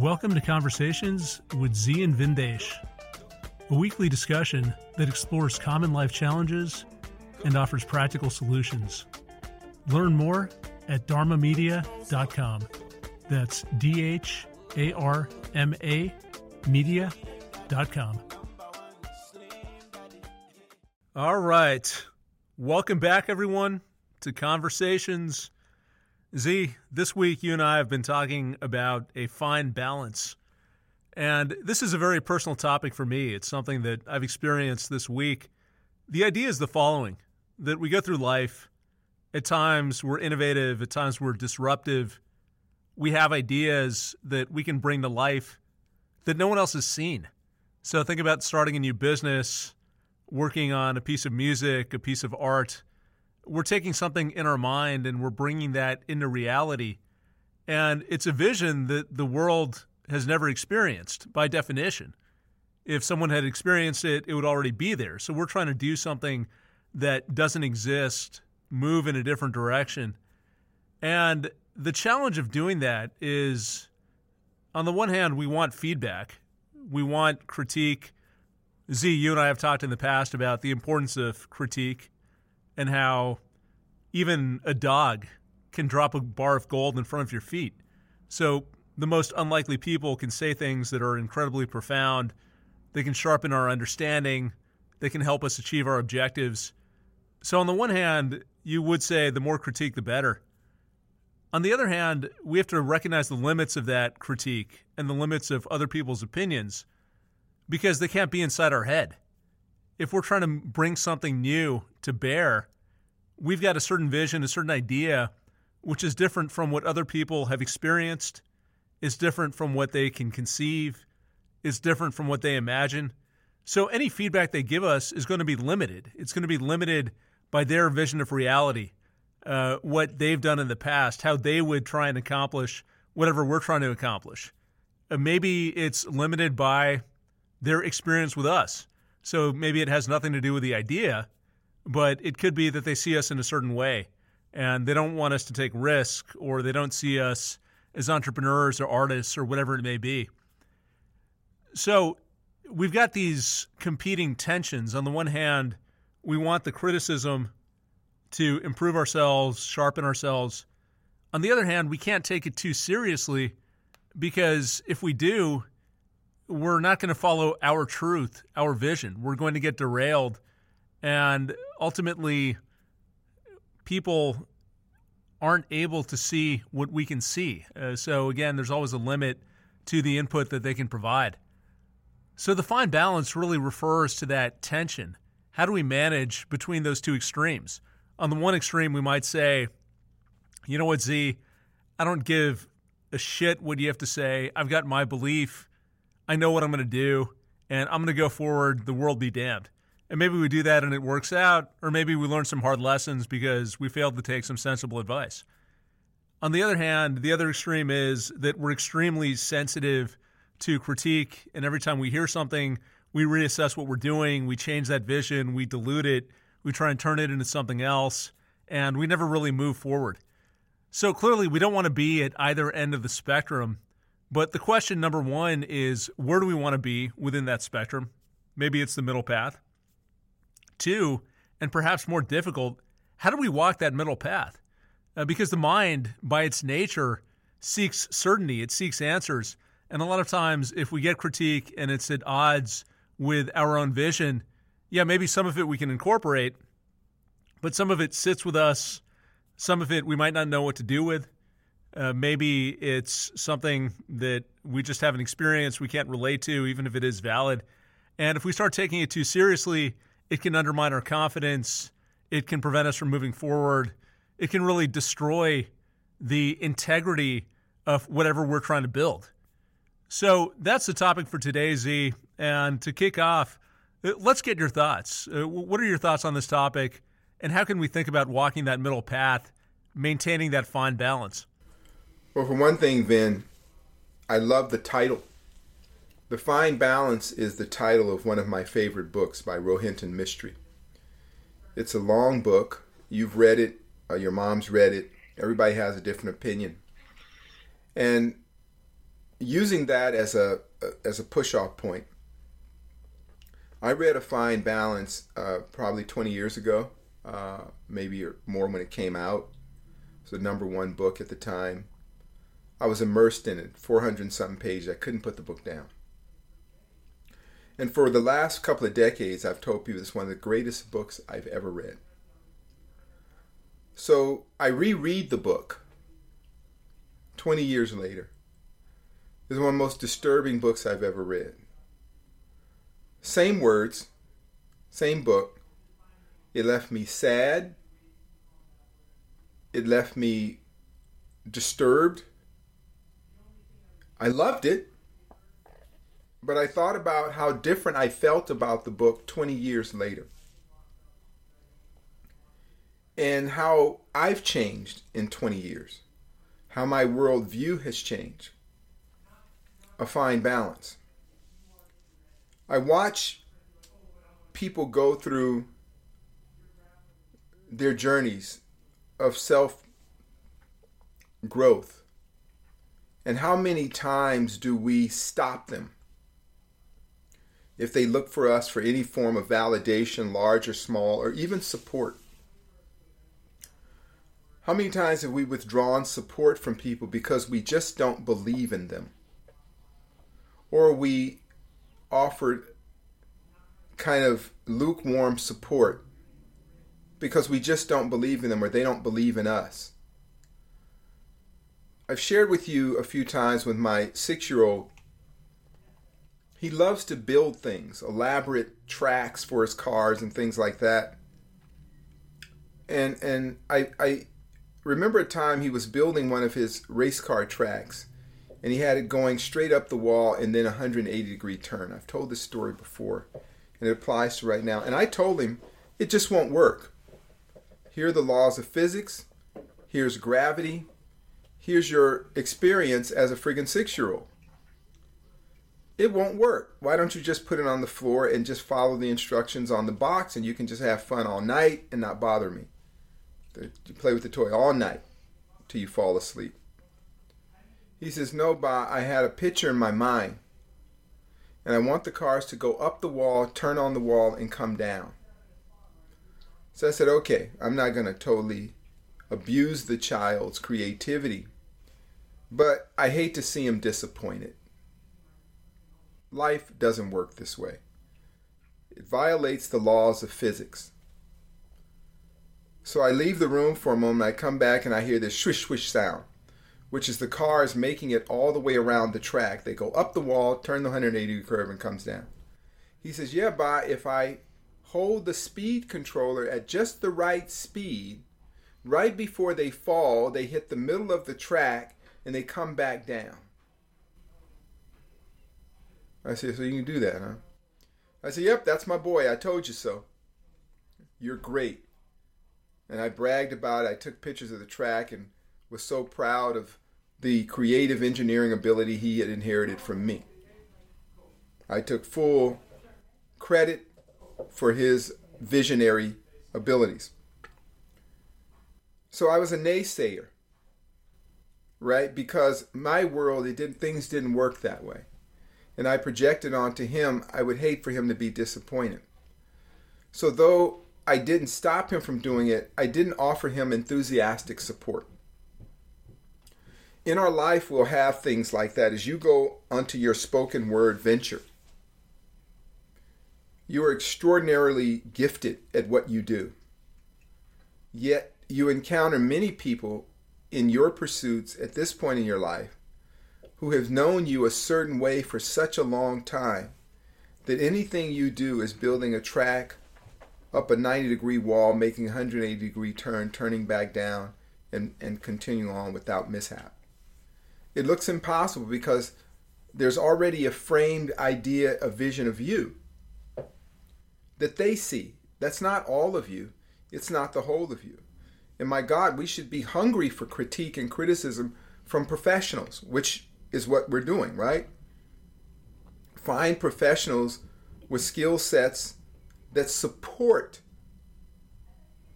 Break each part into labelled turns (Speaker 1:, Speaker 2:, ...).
Speaker 1: Welcome to Conversations with Zi and Vindesh, a weekly discussion that explores common life challenges and offers practical solutions. Learn more at dharmamedia.com. That's D H A R M A media.com. All right. Welcome back, everyone, to Conversations. Zi, this week you and I have been talking about a fine balance. And this is a very personal topic for me. It's something that I've experienced this week. The idea is the following that we go through life. At times we're innovative, at times we're disruptive. We have ideas that we can bring to life that no one else has seen. So think about starting a new business, working on a piece of music, a piece of art we're taking something in our mind and we're bringing that into reality. And it's a vision that the world has never experienced by definition. If someone had experienced it, it would already be there. So we're trying to do something that doesn't exist, move in a different direction. And the challenge of doing that is on the one hand, we want feedback, we want critique. Zi, you and I have talked in the past about the importance of critique and how even a dog can drop a bar of gold in front of your feet. So the most unlikely people can say things that are incredibly profound. They can sharpen our understanding. They can help us achieve our objectives. So, on the one hand, you would say the more critique, the better. On the other hand, we have to recognize the limits of that critique and the limits of other people's opinions because they can't be inside our head. If we're trying to bring something new to bear, we've got a certain vision, a certain idea, which is different from what other people have experienced, is different from what they can conceive, is different from what they imagine. So any feedback they give us is going to be limited. It's going to be limited by their vision of reality, uh, what they've done in the past, how they would try and accomplish whatever we're trying to accomplish. Uh, maybe it's limited by their experience with us. So maybe it has nothing to do with the idea, but it could be that they see us in a certain way and they don't want us to take risk or they don't see us as entrepreneurs or artists or whatever it may be. So we've got these competing tensions. On the one hand, we want the criticism to improve ourselves, sharpen ourselves. On the other hand, we can't take it too seriously because if we do, we're not going to follow our truth, our vision. We're going to get derailed. And ultimately, people aren't able to see what we can see. Uh, so, again, there's always a limit to the input that they can provide. So, the fine balance really refers to that tension. How do we manage between those two extremes? On the one extreme, we might say, you know what, Zi, I don't give a shit what you have to say. I've got my belief. I know what I'm going to do, and I'm going to go forward. The world be damned. And maybe we do that and it works out, or maybe we learn some hard lessons because we failed to take some sensible advice. On the other hand, the other extreme is that we're extremely sensitive to critique, and every time we hear something, we reassess what we're doing, we change that vision, we dilute it, we try and turn it into something else, and we never really move forward. So clearly, we don't want to be at either end of the spectrum. But the question number one is where do we want to be within that spectrum? Maybe it's the middle path. Two, and perhaps more difficult, how do we walk that middle path? Uh, because the mind, by its nature, seeks certainty, it seeks answers. And a lot of times, if we get critique and it's at odds with our own vision, yeah, maybe some of it we can incorporate, but some of it sits with us. Some of it we might not know what to do with. Uh, maybe it's something that we just haven't experienced, we can't relate to, even if it is valid. And if we start taking it too seriously, it can undermine our confidence. It can prevent us from moving forward. It can really destroy the integrity of whatever we're trying to build. So that's the topic for today, Zi. And to kick off, uh, let's get your thoughts. Uh, what are your thoughts on this topic? And how can we think about walking that middle path, maintaining that fine balance?
Speaker 2: Well, for one thing, Vin, I love the title the Fine Balance is the title of one of my favorite books by Rohinton Mistry. It's a long book. You've read it, uh, your mom's read it. Everybody has a different opinion. And using that as a as a push off point, I read A Fine Balance uh, probably 20 years ago, uh, maybe more when it came out. It's the number one book at the time. I was immersed in it, 400 something pages. I couldn't put the book down. And for the last couple of decades, I've told people it's one of the greatest books I've ever read. So I reread the book 20 years later. It's one of the most disturbing books I've ever read. Same words, same book. It left me sad. It left me disturbed. I loved it. But I thought about how different I felt about the book 20 years later. And how I've changed in 20 years. How my worldview has changed. A fine balance. I watch people go through their journeys of self growth. And how many times do we stop them? If they look for us for any form of validation, large or small, or even support. How many times have we withdrawn support from people because we just don't believe in them? Or we offered kind of lukewarm support because we just don't believe in them or they don't believe in us. I've shared with you a few times with my six year old. He loves to build things, elaborate tracks for his cars and things like that. And and I I remember a time he was building one of his race car tracks and he had it going straight up the wall and then a 180 degree turn. I've told this story before and it applies to right now. And I told him it just won't work. Here are the laws of physics. Here's gravity. Here's your experience as a friggin' six year old. It won't work. Why don't you just put it on the floor and just follow the instructions on the box and you can just have fun all night and not bother me? You play with the toy all night till you fall asleep. He says, No, Ba, I had a picture in my mind. And I want the cars to go up the wall, turn on the wall, and come down. So I said, Okay, I'm not going to totally abuse the child's creativity, but I hate to see him disappointed. Life doesn't work this way, it violates the laws of physics. So I leave the room for a moment, I come back, and I hear this swish swish sound which is the cars making it all the way around the track. They go up the wall, turn the 180 degree curve, and comes down. He says, Yeah, but if I hold the speed controller at just the right speed, right before they fall, they hit the middle of the track and they come back down. I said, So you can do that, huh? I said, Yep, that's my boy. I told you so. You're great. And I bragged about it. I took pictures of the track and was so proud of the creative engineering ability he had inherited from me. I took full credit for his visionary abilities. So I was a naysayer, right? Because my world, it did things didn't work that way, and I projected onto him. I would hate for him to be disappointed. So though I didn't stop him from doing it, I didn't offer him enthusiastic support in our life, we'll have things like that as you go onto your spoken word venture. You are extraordinarily gifted at what you do. Yet you encounter many people in your pursuits at this point in your life who have known you a certain way for such a long time that anything you do is building a track up a 90 degree wall, making a 180 degree turn, turning back down, and, and continuing on without mishap it looks impossible because there's already a framed idea, a vision of you that they see. That's not all of you, it's not the whole of you. And my God, we should be hungry for critique and criticism from professionals, which is what we're doing, right? Find professionals with skill sets that support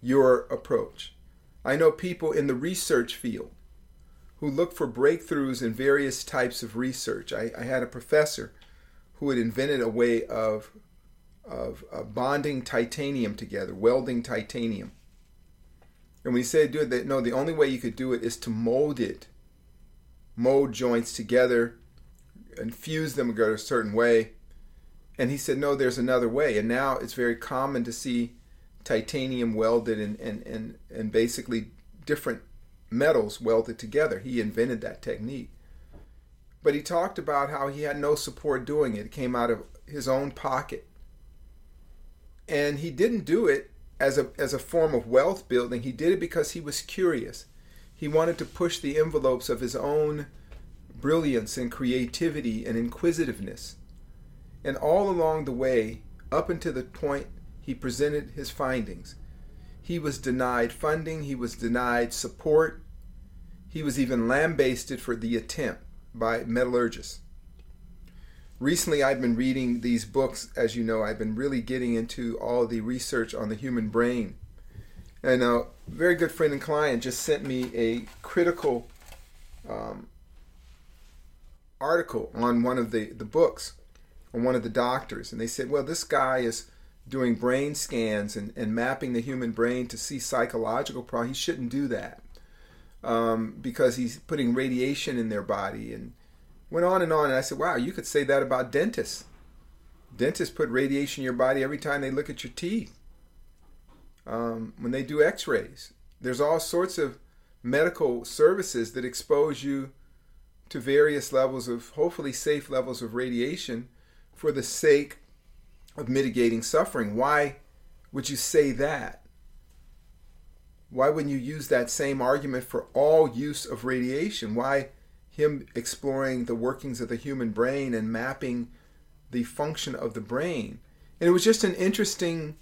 Speaker 2: your approach. I know people in the research field who look for breakthroughs in various types of research. I, I had a professor who had invented a way of, of bonding titanium together, welding titanium. And when he said do it, no, the only way you could do it is to mold it, mold joints together, and fuse them a certain way. And he said, no, there's another way. And now it's very common to see titanium welded and, and, and, and basically different metals welded together. He invented that technique. But he talked about how he had no support doing it. It came out of his own pocket. And he didn't do it as a, as a form of wealth building. He did it because he was curious. He wanted to push the envelopes of his own brilliance and creativity and inquisitiveness. And all along the way, up until the point he presented his findings, he was denied funding, he was denied support, he was even lambasted for the attempt by metallurgists. Recently, I've been reading these books. As you know, I've been really getting into all the research on the human brain. And a very good friend and client just sent me a critical um, article on one of the, the books, on one of the doctors. And they said, well, this guy is doing brain scans and, and mapping the human brain to see psychological problems. He shouldn't do that um, because he's putting radiation in their body and went on and on. And I said, wow, you could say that about dentists. Dentists put radiation in your body every time they look at your teeth. Um, when they do x rays, there's all sorts of medical services that expose you to various levels of, hopefully, safe levels of radiation for the sake of mitigating suffering. Why would you say that? why wouldn't you use that same argument for all use of radiation? Why him exploring the workings of the human brain and mapping the function of the brain? And it was just an interesting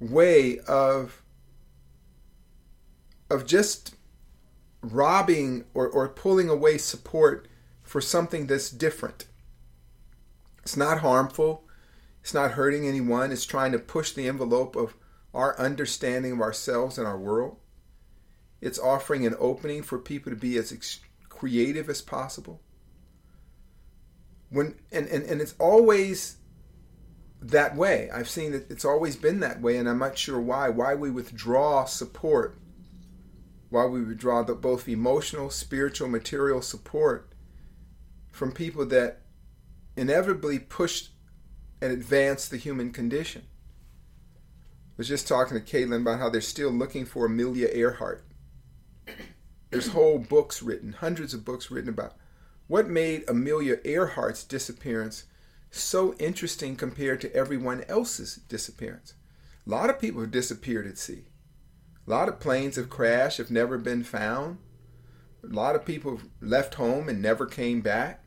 Speaker 2: way of of just robbing or, or pulling away support for something that's different. It's not harmful. It's not hurting anyone. It's trying to push the envelope of our understanding of ourselves and our world. It's offering an opening for people to be as ex- creative as possible. When and, and, and it's always that way. I've seen that it's always been that way, and I'm not sure why. Why we withdraw support, why we withdraw the, both emotional, spiritual, material support from people that inevitably push and advance the human condition I was just talking to Caitlin about how they're still looking for Amelia Earhart. There's whole books written, hundreds of books written about what made Amelia Earhart's disappearance so interesting compared to everyone else's disappearance. A lot of people have disappeared at sea. A lot of planes have crashed, have never been found. A lot of people have left home and never came back.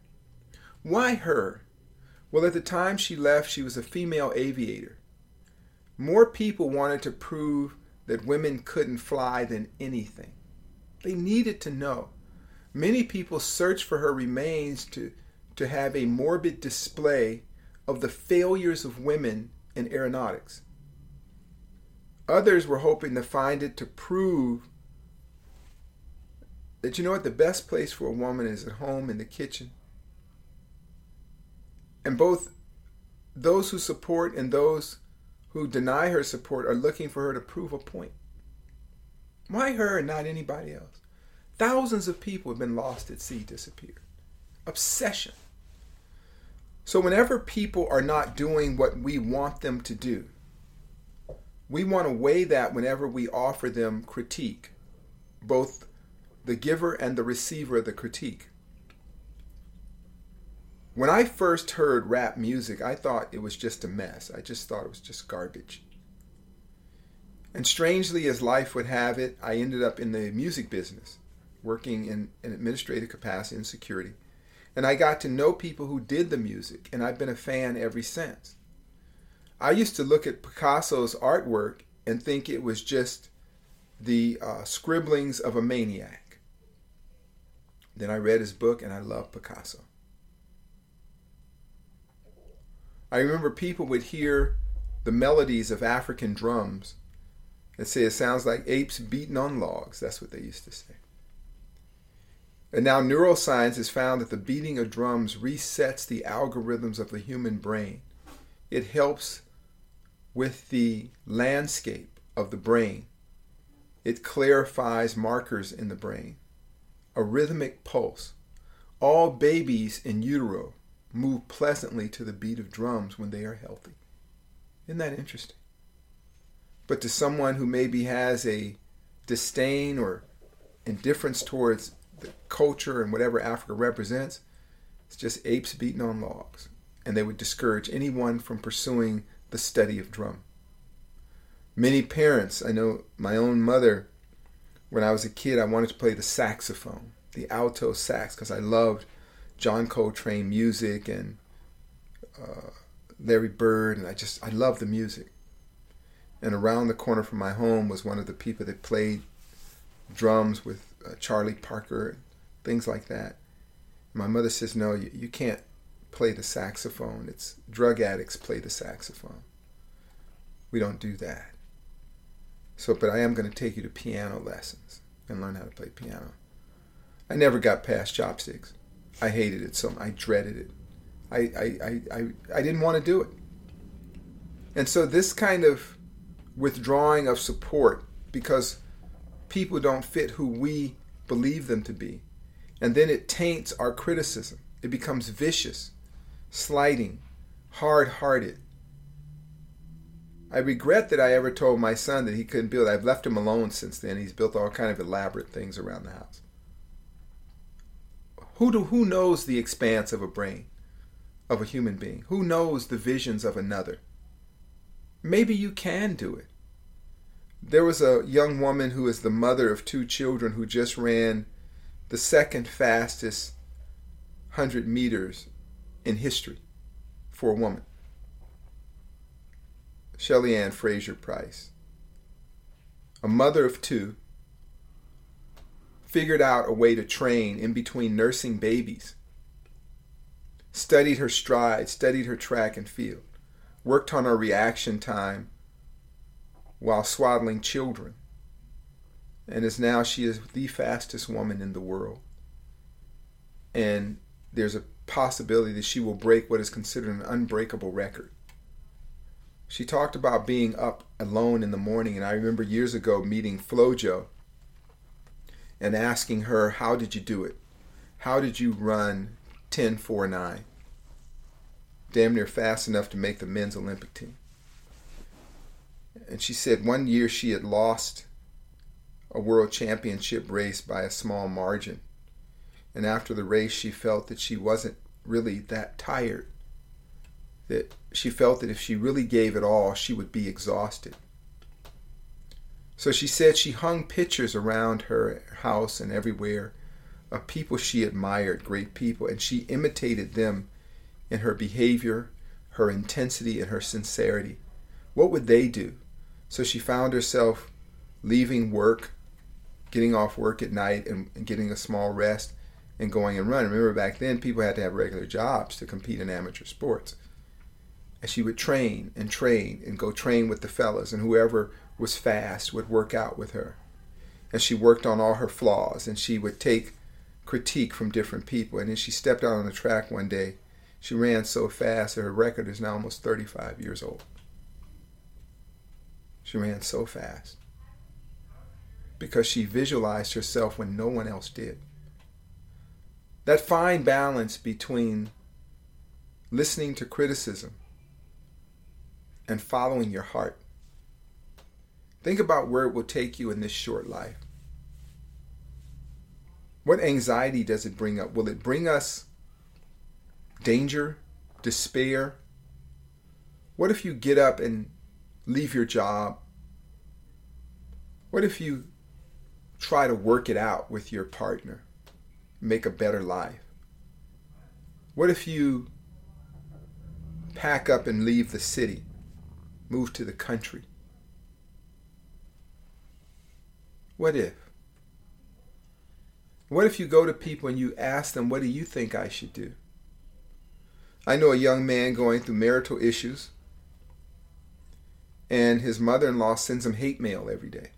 Speaker 2: Why her? Well, at the time she left, she was a female aviator. More people wanted to prove that women couldn't fly than anything. They needed to know. Many people searched for her remains to, to have a morbid display of the failures of women in aeronautics. Others were hoping to find it to prove that you know what the best place for a woman is at home in the kitchen. And both those who support and those who deny her support are looking for her to prove a point. Why her and not anybody else? Thousands of people have been lost at sea, disappeared. Obsession. So, whenever people are not doing what we want them to do, we want to weigh that whenever we offer them critique, both the giver and the receiver of the critique. When I first heard rap music, I thought it was just a mess. I just thought it was just garbage. And strangely, as life would have it, I ended up in the music business, working in an administrative capacity in security. And I got to know people who did the music, and I've been a fan ever since. I used to look at Picasso's artwork and think it was just the uh, scribblings of a maniac. Then I read his book, and I love Picasso. I remember people would hear the melodies of African drums and say it sounds like apes beating on logs. That's what they used to say. And now neuroscience has found that the beating of drums resets the algorithms of the human brain. It helps with the landscape of the brain. It clarifies markers in the brain. A rhythmic pulse. All babies in utero move pleasantly to the beat of drums when they are healthy. Isn't that interesting? But to someone who maybe has a disdain or indifference towards the culture and whatever Africa represents, it's just apes beating on logs. And they would discourage anyone from pursuing the study of drum. Many parents, I know my own mother, when I was a kid, I wanted to play the saxophone, the alto sax, because I loved John Coltrane music and uh, Larry Bird, and I just, I loved the music. And around the corner from my home was one of the people that played drums with uh, Charlie Parker, things like that. My mother says, No, you, you can't play the saxophone. It's drug addicts play the saxophone. We don't do that. So, but I am going to take you to piano lessons and learn how to play piano. I never got past chopsticks. I hated it so I dreaded it. I, I, I, I, I didn't want to do it. And so this kind of withdrawing of support because people don't fit who we believe them to be. And then it taints our criticism. It becomes vicious, slighting, hard hearted. I regret that I ever told my son that he couldn't build. I've left him alone since then. He's built all kind of elaborate things around the house. Who do, who knows the expanse of a brain of a human being? Who knows the visions of another? Maybe you can do it. There was a young woman who is the mother of two children who just ran the second fastest 100 meters in history for a woman. Shelly-Ann Fraser-Pryce, a mother of two, figured out a way to train in between nursing babies, studied her stride, studied her track and field, worked on her reaction time while swaddling children, and is now she is the fastest woman in the world. And there's a possibility that she will break what is considered an unbreakable record. She talked about being up alone in the morning, and I remember years ago meeting Flojo and asking her, How did you do it? How did you run 10 4 9? Damn near fast enough to make the men's Olympic team. And she said one year she had lost a world championship race by a small margin. And after the race, she felt that she wasn't really that tired. That she felt that if she really gave it all, she would be exhausted. So she said she hung pictures around her house and everywhere of people she admired, great people, and she imitated them in her behavior, her intensity, and her sincerity. What would they do? So she found herself leaving work, getting off work at night, and, and getting a small rest and going and running. Remember, back then, people had to have regular jobs to compete in amateur sports. And she would train and train and go train with the fellas, and whoever was fast would work out with her. And she worked on all her flaws, and she would take critique from different people. And then she stepped out on the track one day. She ran so fast that her record is now almost 35 years old. She ran so fast because she visualized herself when no one else did. That fine balance between listening to criticism and following your heart. Think about where it will take you in this short life. What anxiety does it bring up? Will it bring us danger, despair? What if you get up and leave your job? What if you try to work it out with your partner, make a better life? What if you pack up and leave the city, move to the country? What if? What if you go to people and you ask them, What do you think I should do? I know a young man going through marital issues, and his mother in law sends him hate mail every day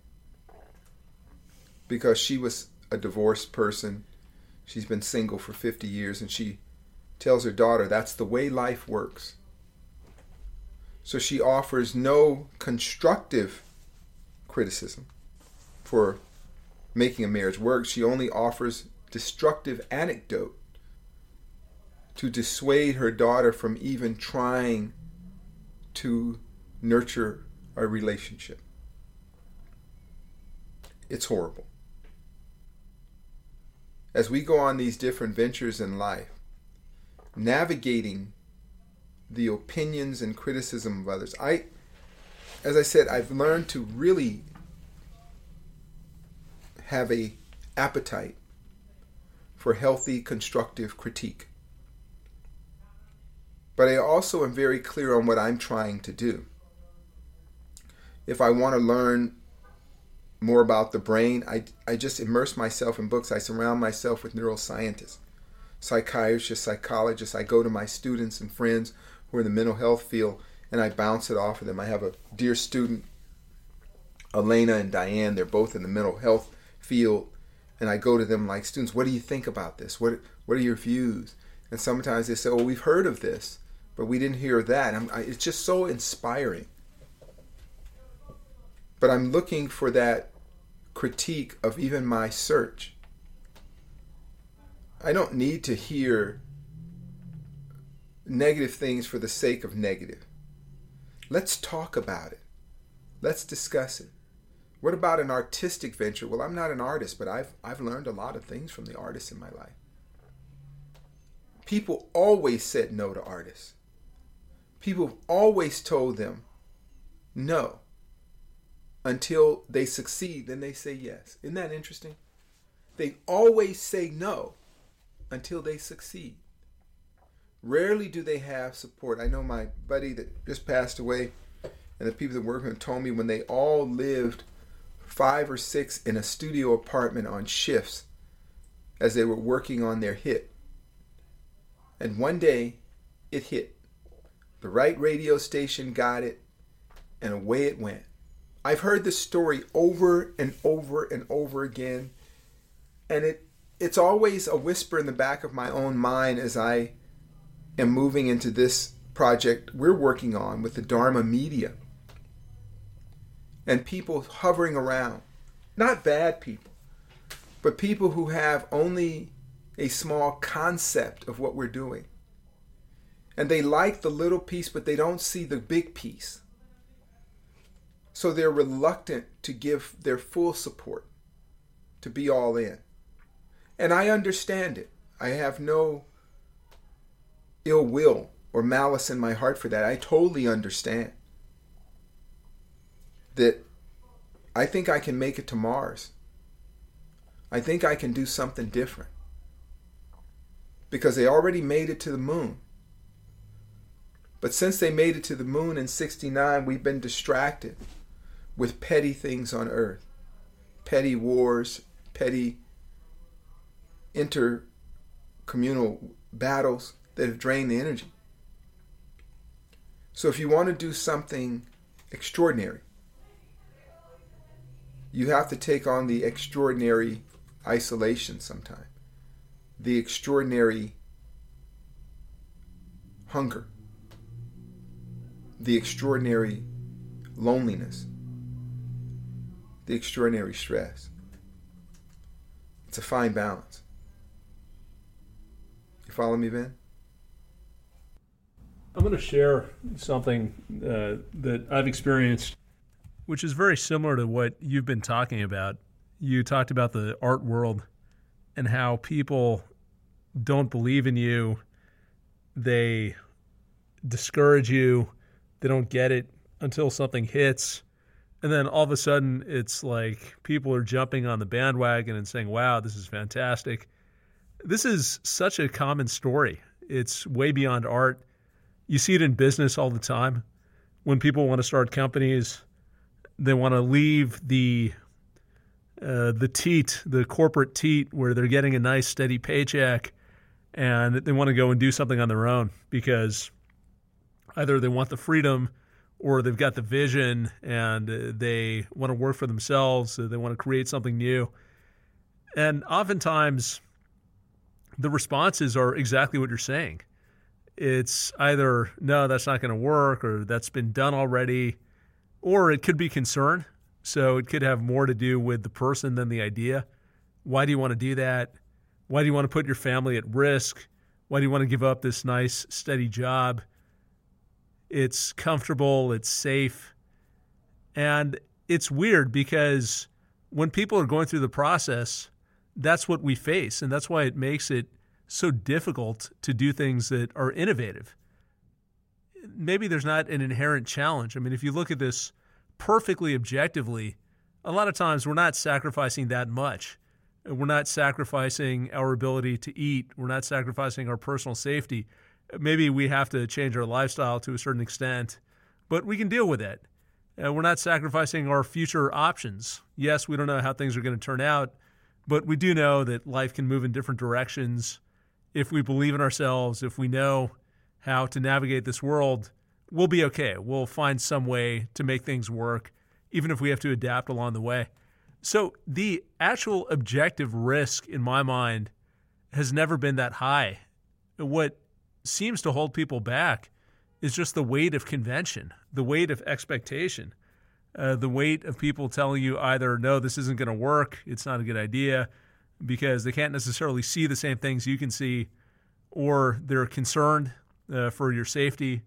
Speaker 2: because she was a divorced person. She's been single for 50 years and she tells her daughter that's the way life works. So she offers no constructive criticism for making a marriage work. She only offers destructive anecdote to dissuade her daughter from even trying to nurture a relationship. It's horrible. As we go on these different ventures in life, navigating the opinions and criticism of others, I, as I said, I've learned to really have a appetite for healthy, constructive critique. But I also am very clear on what I'm trying to do. If I want to learn more about the brain, I, I just immerse myself in books. I surround myself with neuroscientists, psychiatrists, psychologists. I go to my students and friends who are in the mental health field and I bounce it off of them. I have a dear student, Elena and Diane. They're both in the mental health field. And I go to them like, students, what do you think about this? What, what are your views? And sometimes they say, oh, we've heard of this but we didn't hear that. I, it's just so inspiring. But I'm looking for that critique of even my search. I don't need to hear negative things for the sake of negative. Let's talk about it. Let's discuss it. What about an artistic venture? Well, I'm not an artist, but I've, I've learned a lot of things from the artists in my life. People always said no to artists people always told them no until they succeed, then they say yes. Isn't that interesting? They always say no until they succeed. Rarely do they have support. I know my buddy that just passed away, and the people that work with him told me when they all lived five or six in a studio apartment on shifts as they were working on their hit. And one day it hit. The right radio station got it, and away it went. I've heard this story over and over and over again, and it it's always a whisper in the back of my own mind as I am moving into this project we're working on with the Dharma Media. And people hovering around, not bad people, but people who have only a small concept of what we're doing and they like the little piece, but they don't see the big piece. So they're reluctant to give their full support, to be all in. And I understand it. I have no ill will or malice in my heart for that. I totally understand that I think I can make it to Mars. I think I can do something different. Because they already made it to the moon. But since they made it to the moon in 69, we've been distracted with petty things on earth. Petty wars, petty intercommunal battles that have drained the energy. So if you want to do something extraordinary, you have to take on the extraordinary isolation sometime, the extraordinary hunger. The extraordinary loneliness, the extraordinary stress. It's a fine balance. You follow me, Ben?
Speaker 1: I'm going to share something uh, that I've experienced, which is very similar to what you've been talking about. You talked about the art world and how people don't believe in you, they discourage you they don't get it until something hits. And then all of a sudden, it's like people are jumping on the bandwagon and saying, wow, this is fantastic. This is such a common story. It's way beyond art. You see it in business all the time. When people want to start companies, they want to leave the uh, the teat, the corporate teat, where they're getting a nice steady paycheck, and they want to go and do something on their own because either they want the freedom or they've got the vision and uh, they want to work for themselves, uh, they want to create something new. And oftentimes, the responses are exactly what you're saying. It's either, no, that's not going to work, or that's been done already, or it could be concern. So it could have more to do with the person than the idea. Why do you want to do that? Why do you want to put your family at risk? Why do you want to give up this nice, steady job? It's comfortable, it's safe. And it's weird because when people are going through the process, that's what we face. And that's why it makes it so difficult to do things that are innovative. Maybe there's not an inherent challenge. I mean, if you look at this perfectly objectively, a lot of times we're not sacrificing that much. We're not sacrificing our ability to eat. We're not sacrificing our personal safety. Maybe we have to change our lifestyle to a certain extent, but we can deal with it. Uh, we're not sacrificing our future options. Yes, we don't know how things are going to turn out, but we do know that life can move in different directions. If we believe in ourselves, if we know how to navigate this world, we'll be okay. We'll find some way to make things work, even if we have to adapt along the way. So, the actual objective risk in my mind has never been that high. What seems to hold people back is just the weight of convention, the weight of expectation, uh, the weight of people telling you either, no, this isn't going to work, it's not a good idea, because they can't necessarily see the same things you can see, or they're concerned uh, for your safety,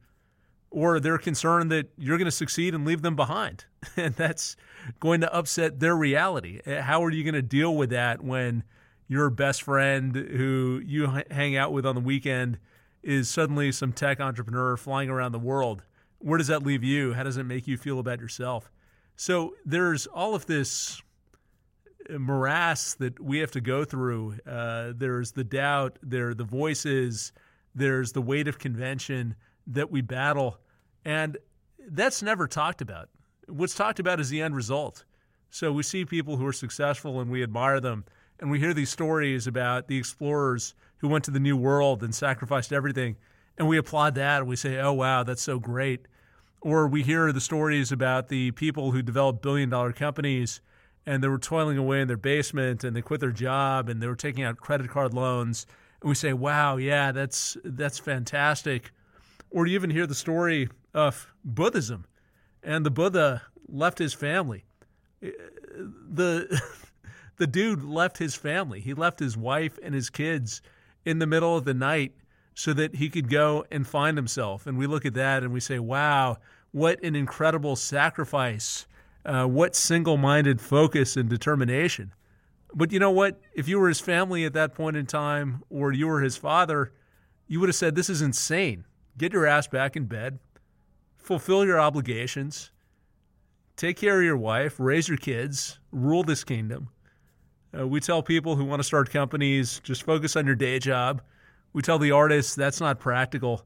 Speaker 1: or they're concerned that you're going to succeed and leave them behind. and that's going to upset their reality. Uh, how are you going to deal with that when your best friend who you hang out with on the weekend is suddenly some tech entrepreneur flying around the world. Where does that leave you? How does it make you feel about yourself? So there's all of this morass that we have to go through. Uh, there's the doubt, there are the voices, there's the weight of convention that we battle, and that's never talked about. What's talked about is the end result. So we see people who are successful and we admire them, and we hear these stories about the explorers who went to the new world and sacrificed everything. And we applaud that and we say, oh, wow, that's so great. Or we hear the stories about the people who developed billion dollar companies and they were toiling away in their basement and they quit their job and they were taking out credit card loans. And we say, wow, yeah, that's, that's fantastic. Or you even hear the story of Buddhism and the Buddha left his family. Eh, the, the dude left his family. He left his wife and his kids in the middle of the night so that he could go and find himself. And we look at that and we say, wow, what an incredible sacrifice. Uh, what single minded focus and determination. But you know what? If you were his family at that point in time, or you were his father, you would have said, This is insane. Get your ass back in bed, fulfill your obligations, take care of your wife, raise your kids, rule this kingdom. Uh, we tell people who want to start companies just focus on your day job. We tell the artists that's not practical.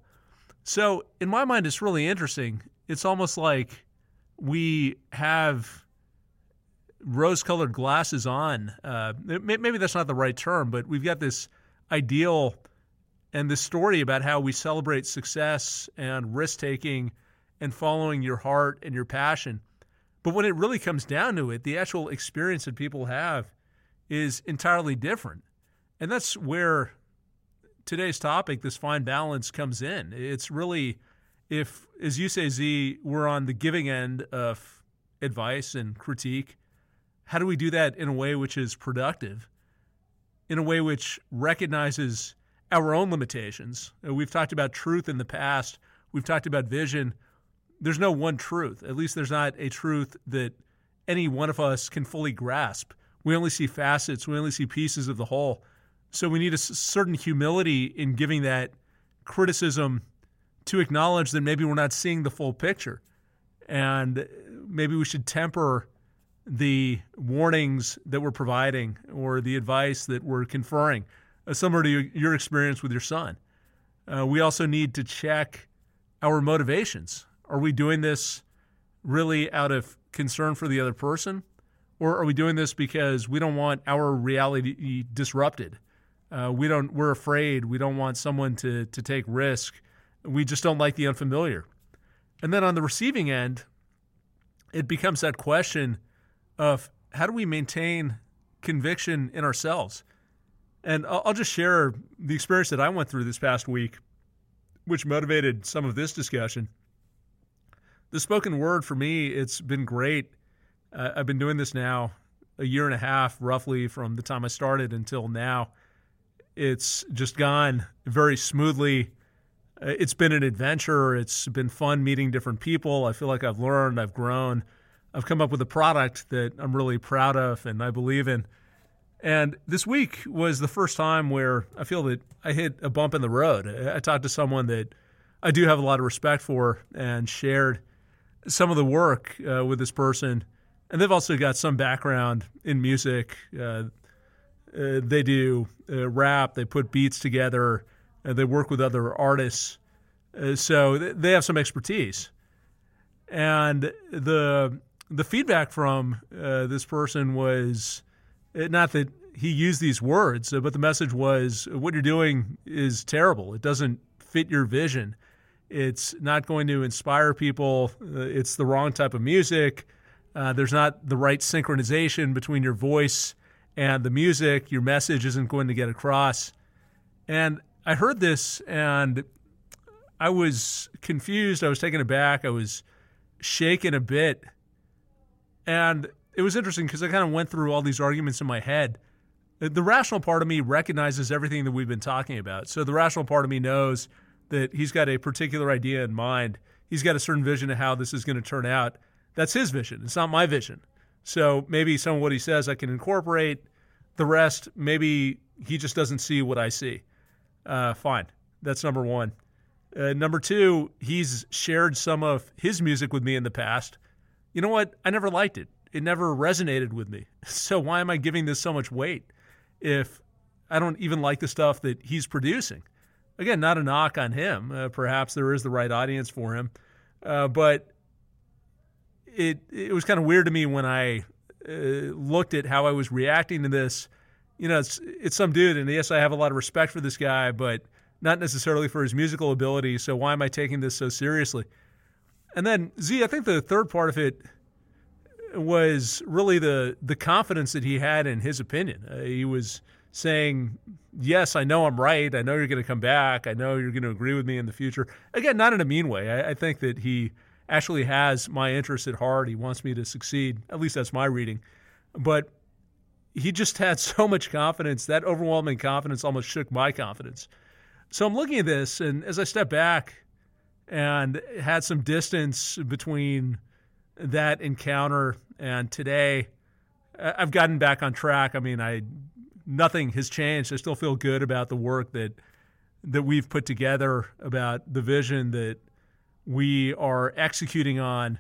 Speaker 1: So, in my mind, it's really interesting. It's almost like we have rose colored glasses on. Uh, maybe that's not the right term, but we've got this ideal and this story about how we celebrate success and risk taking and following your heart and your passion. But when it really comes down to it, the actual experience that people have is entirely different. And that's where today's topic, this fine balance, comes in. It's really, if, as you say, Zi, we're on the giving end of advice and critique, how do we do that in a way which is productive, in a way which recognizes our own limitations? Uh, we've talked about truth in the past, we've talked about vision. There's no one truth. At least there's not a truth that any one of us can fully grasp. We only see facets, we only see pieces of the whole. So we need a certain humility in giving that criticism to acknowledge that maybe we're not seeing the full picture. And maybe we should temper the warnings that we're providing or the advice that we're conferring, uh, similar to your experience with your son. Uh, we also need to check our motivations. Are we doing this really out of concern for the other person? Or are we doing this because we don't want our reality disrupted? Uh, we don't. We're afraid. We don't want someone to to take risk. We just don't like the unfamiliar. And then on the receiving end, it becomes that question of how do we maintain conviction in ourselves? And I'll, I'll just share the experience that I went through this past week, which motivated some of this discussion. The spoken word for me, it's been great. Uh, I've been doing this now a year and a half, roughly, from the time I started until now. It's just gone very smoothly. Uh, it's been an adventure. It's been fun meeting different people. I feel like I've learned, I've grown. I've come up with a product that I'm really proud of and I believe in. And this week was the first time where I feel that I hit a bump in the road. I talked to someone that I do have a lot of respect for and shared some of the work uh, with this person. And they've also got some background in music. Uh, uh, they do uh, rap, they put beats together, they work with other artists. Uh, so they have some expertise. And the the feedback from uh, this person was uh, not that he used these words, uh, but the message was what you're doing is terrible. It doesn't fit your vision. It's not going to inspire people. Uh, it's the wrong type of music. Uh, there's not the right synchronization between your voice and the music. Your message isn't going to get across. And I heard this and I was confused. I was taken aback. I was shaken a bit and it was interesting because I kind of went through all these arguments in my head. The rational part of me recognizes everything that we've been talking about. So the rational part of me knows that he's got a particular idea in mind. He's got a certain vision of how this is going to turn out. That's his vision. It's not my vision. So maybe some of what he says I can incorporate. The rest, maybe he just doesn't see what I see. Uh, fine. That's number one. Uh, number two, he's shared some of his music with me in the past you know what? I never liked it. It never resonated with me. So why am I giving this so much weight if I don't even like the stuff that he's producing? Again, not a knock on him. Uh, perhaps there is the right audience for him, uh, but it it was kind of weird to me when I uh, looked at how I was reacting to this. You know, it's it's some dude, and yes, I have a lot of respect for this guy, but not necessarily for his musical ability. So why am I taking this so seriously? And then Zi, I think the third part of it was really the the confidence that he had in his opinion. Uh, he was saying, "Yes, I know I'm right. I know you're going to come back. I know you're going to agree with me in the future." Again, not in a mean way. I, I think that he actually has my interest at heart. He wants me to succeed. At least that's my reading. But he just had so much confidence. That overwhelming confidence almost shook my confidence. So I'm looking at this, and as I step back and had some distance between that encounter and today. I've gotten back on track. I mean, I nothing has changed. I still feel good about the work that that we've put together, about the vision that we are executing on,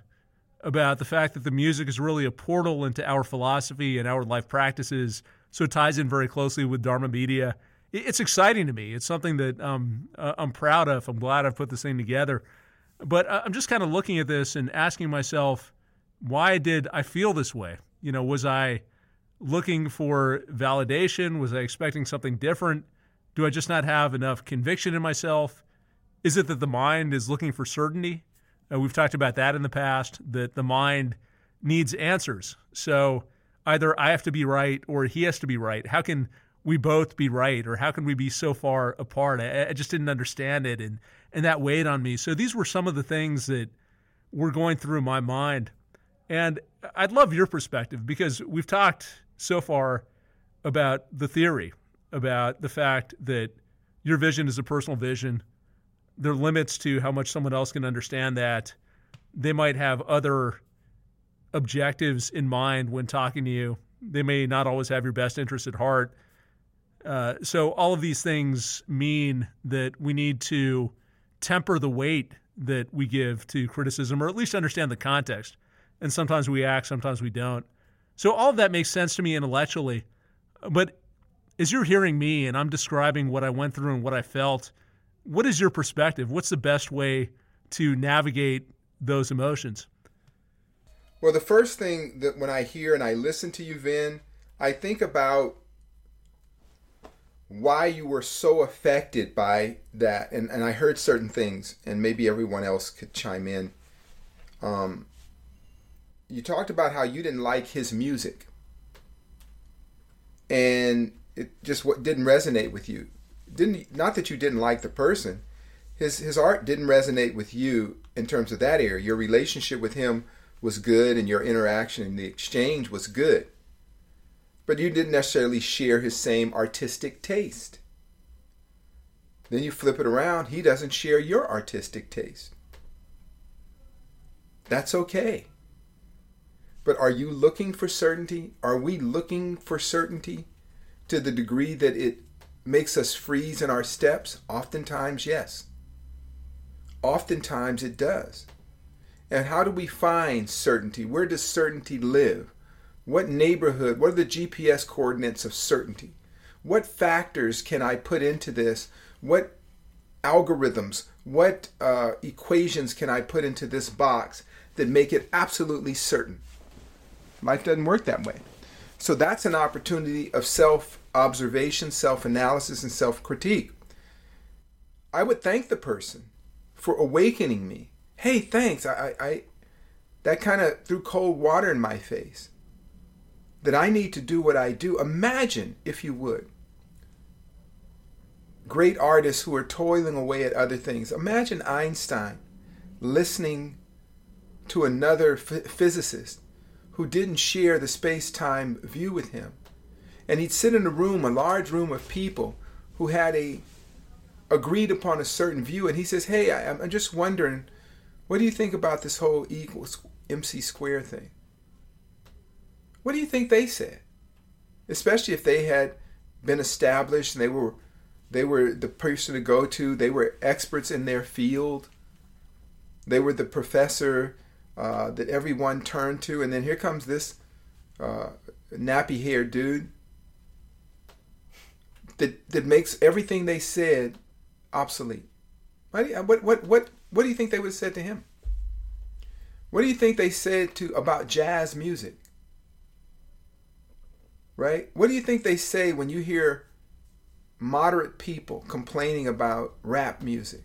Speaker 1: about the fact that the music is really a portal into our philosophy and our life practices. So it ties in very closely with Dharma Media it's exciting to me. It's something that um, uh, I'm proud of. I'm glad I've put this thing together. But uh, I'm just kind of looking at this and asking myself, why did I feel this way? You know, was I looking for validation? Was I expecting something different? Do I just not have enough conviction in myself? Is it that the mind is looking for certainty? Uh, we've talked about that in the past, that the mind needs answers. So either I have to be right or he has to be right. How can we both be right or how can we be so far apart I, I, just didn't understand it and and that weighed on me so these were some of the things that were going through my mind and i'd love your perspective because we've talked so far about the theory about the fact that your vision is a personal vision there are limits to how much someone else can understand that they might have other objectives in mind when talking to you they may not always have your best interest at heart uh, so all of these things mean that we need to temper the weight that we give to criticism, or at least understand the context. And sometimes we act, sometimes we don't. So all of that makes sense to me intellectually. But as you're hearing me and I'm describing what I went through and what I felt, what is your perspective? What's the best way to navigate those emotions?
Speaker 2: Well, the first thing that when I hear and I listen to you, Vin, I think about why you were so affected by that and, and i heard certain things and maybe everyone else could chime in um, you talked about how you didn't like his music and it just didn't resonate with you. Didn't not that you didn't like the person. His his art didn't resonate with you in terms of that area. Your relationship with him was good and your interaction and the exchange was good. But you didn't necessarily share his same artistic taste. Then you flip it around, he doesn't share your artistic taste. That's okay. But are you looking for certainty? Are we looking for certainty to the degree that it makes us freeze in our steps? Oftentimes, yes. Oftentimes, it does. And how do we find certainty? Where does certainty live? What neighborhood? What are the GPS coordinates of certainty? What factors can I put into this what algorithms, what uh, equations can I put into this box that make it absolutely certain? Life doesn't work that way. So that's an opportunity of self observation, self analysis, and self critique. I would thank the person for awakening me. Hey, thanks. I, I, I that kind of threw cold water in my face. That I need to do what I do. Imagine, if you would, great artists who are toiling away at other things. Imagine Einstein listening to another f- physicist who didn't share the space time view with him. And he'd sit in a room, a large room of people who had a agreed upon a certain view. And he says, Hey, I, I'm just wondering, what do you think about this whole equals MC square thing? What do you think they said? Especially if they had been established and they were they were the person to go to. They were experts in their field. They were the professor uh, that everyone turned to. And then here comes this uh, nappy haired dude that, that makes everything they said obsolete. What, what, what, what, do you think they would have said to him? What do you think they said to about jazz music? Right? What do you think they say when you hear moderate people complaining about rap music.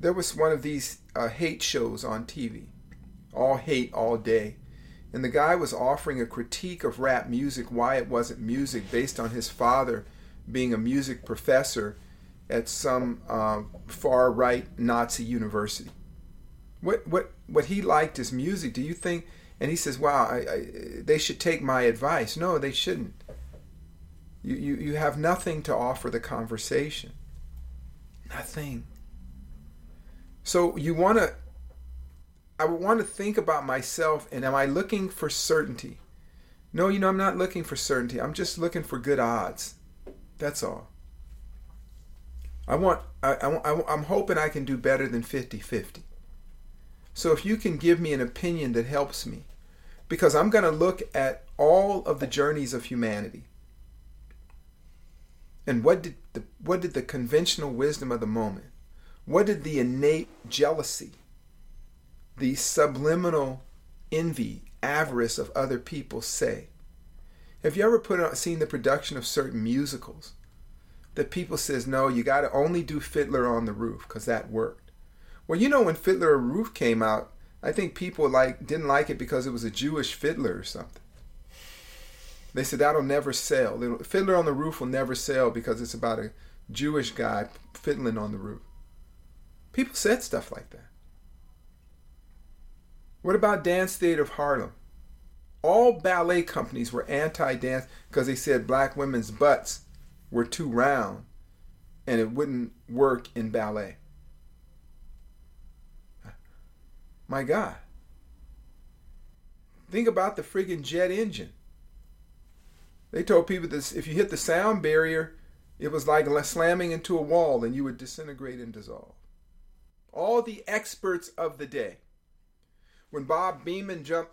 Speaker 2: There was one of these uh, hate shows on TV, all hate all day. And the guy was offering a critique of rap music, why it wasn't music, based on his father being a music professor at some uh, far right Nazi university. What, what, what he liked is music. Do you think? And he says, wow, I, I, they should take my advice. No, they shouldn't. You, you, you have nothing to offer the conversation. Nothing. So you want to, I would want to think about myself and am I looking for certainty? No, you know, I'm not looking for certainty. I'm just looking for good odds. That's all. I want, I, I, I'm hoping I can do better than 50 50. So if you can give me an opinion that helps me, because I'm going to look at all of the journeys of humanity and what did the what did the conventional wisdom of the moment? What did the innate jealousy, the subliminal envy, avarice of other people say? Have you ever put on, seen the production of certain musicals that people says no, you got to only do Fiddler on the Roof because that worked. Well, you know when Fiddler on the Roof came out, I think people like didn't like it because it was a Jewish fiddler or something. They said that'll never sell. Fiddler on the Roof will never sell because it's about a Jewish guy fiddling on the roof. People said stuff like that. What about Dance Theater of Harlem? All ballet companies were anti dance because they said black women's butts were too round and it wouldn't work in ballet. My God. Think about the friggin' jet engine. They told people that if you hit the sound barrier, it was like slamming into a wall and you would disintegrate and dissolve. All the experts of the day. When Bob Beamon jumped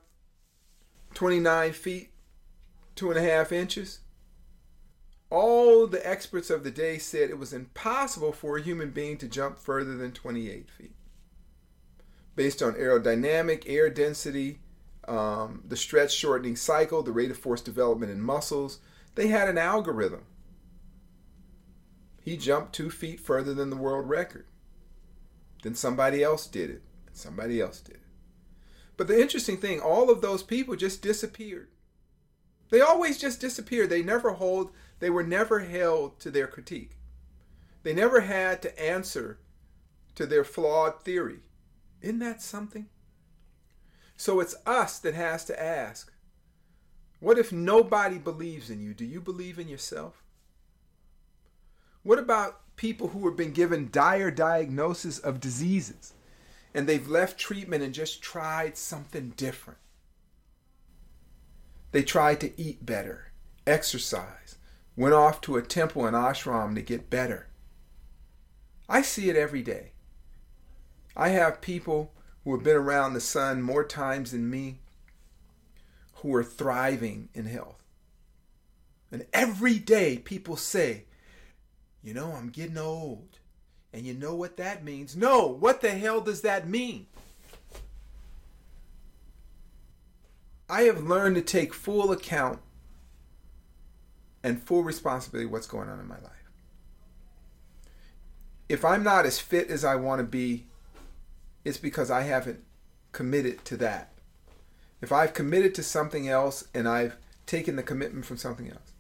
Speaker 2: 29 feet, two and a half inches, all the experts of the day said it was impossible for a human being to jump further than 28 feet. Based on aerodynamic, air density, um, the stretch shortening cycle, the rate of force development in muscles. They had an algorithm. He jumped two feet further than the world record. Then somebody else did it. Somebody else did it. But the interesting thing, all of those people just disappeared. They always just disappeared. They never hold, they were never held to their critique. They never had to answer to their flawed theory. Isn't that something? So it's us that has to ask what if nobody believes in you? Do you believe in yourself? What about people who have been given dire diagnosis of diseases and they've left treatment and just tried something different? They tried to eat better, exercise, went off to a temple and ashram to get better. I see it every day. I have people who have been around the sun more times than me who are thriving in health. And every day people say, you know, I'm getting old. And you know what that means? No, what the hell does that mean? I have learned to take full account and full responsibility what's going on in my life. If I'm not as fit as I want to be, it's because I haven't committed to that. If I've committed to something else and I've taken the commitment from something else.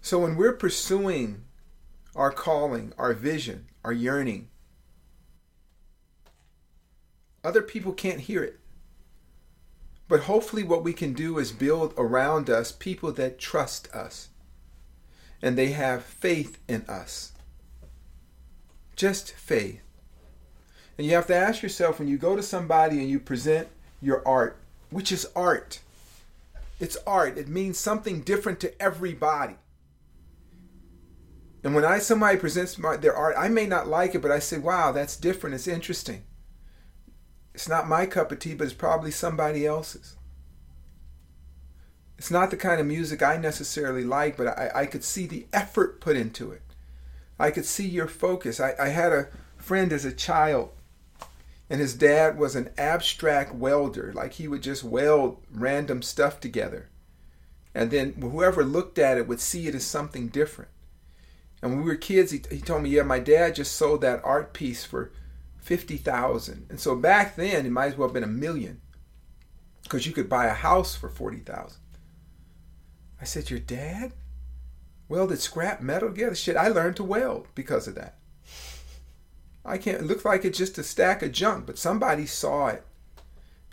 Speaker 2: So when we're pursuing our calling, our vision, our yearning, other people can't hear it. But hopefully, what we can do is build around us people that trust us and they have faith in us. Just faith. And you have to ask yourself when you go to somebody and you present your art, which is art, it's art. It means something different to everybody. And when I somebody presents my, their art, I may not like it, but I say, "Wow, that's different. It's interesting." It's not my cup of tea, but it's probably somebody else's. It's not the kind of music I necessarily like, but I, I could see the effort put into it. I could see your focus. I, I had a friend as a child, and his dad was an abstract welder. Like he would just weld random stuff together. And then whoever looked at it would see it as something different. And when we were kids, he, he told me, yeah, my dad just sold that art piece for 50,000. And so back then, it might as well have been a million because you could buy a house for 40,000. I said, Your dad welded scrap metal together? Shit, I learned to weld because of that. I can't, it looks like it's just a stack of junk, but somebody saw it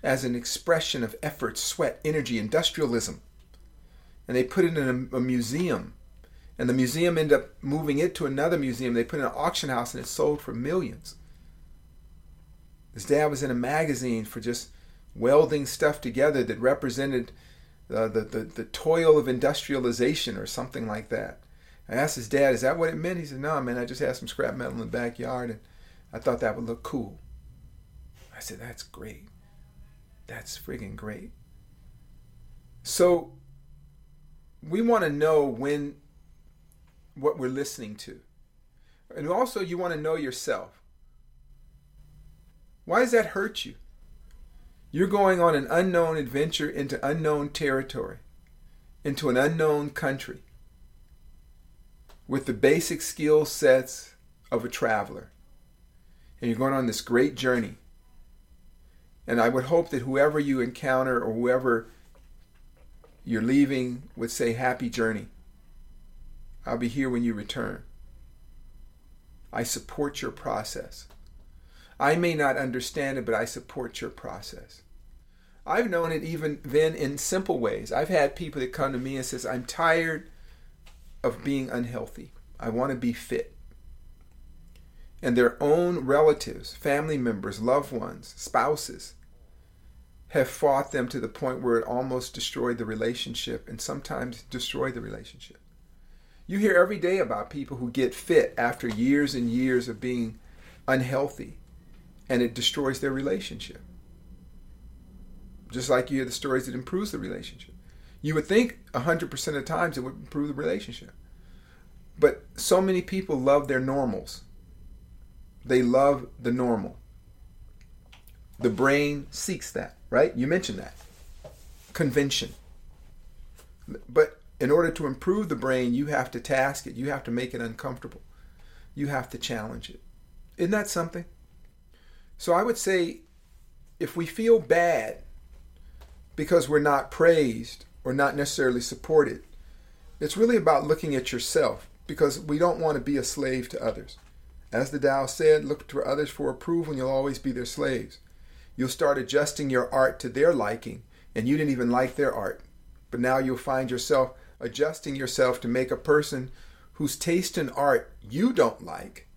Speaker 2: as an expression of effort, sweat, energy, industrialism. And they put it in a, a museum. And the museum ended up moving it to another museum. They put in an auction house and it sold for millions. His dad was in a magazine for just welding stuff together that represented uh, the, the, the toil of industrialization or something like that. I asked his dad, is that what it meant? He said, no, man, I just had some scrap metal in the backyard and I thought that would look cool. I said, that's great. That's friggin' great. So we want to know when what we're listening to. And also you want to know yourself. Why does that hurt you? You're going on an unknown adventure into unknown territory, into an unknown country, with the basic skill sets of a traveler. And you're going on this great journey. And I would hope that whoever you encounter or whoever you're leaving would say, Happy journey. I'll be here when you return. I support your process. I may not understand it, but I support your process. I've known it even then in simple ways. I've had people that come to me and says, "I'm tired of being unhealthy. I want to be fit." And their own relatives, family members, loved ones, spouses have fought them to the point where it almost destroyed the relationship and sometimes destroyed the relationship. You hear every day about people who get fit after years and years of being unhealthy and it destroys their relationship. Just like you hear the stories that improves the relationship. You would think 100% of the times it would improve the relationship. But so many people love their normals. They love the normal. The brain seeks that, right? You mentioned that. Convention. But in order to improve the brain, you have to task it. You have to make it uncomfortable. You have to challenge it. Isn't that something? So I would say if we feel bad because we're not praised or not necessarily supported. It's really about looking at yourself because we don't want to be a slave to others. As the Tao said, look to others for approval and you'll always be their slaves. You'll start adjusting your art to their liking, and you didn't even like their art. But now you'll find yourself adjusting yourself to make a person whose taste in art you don't like.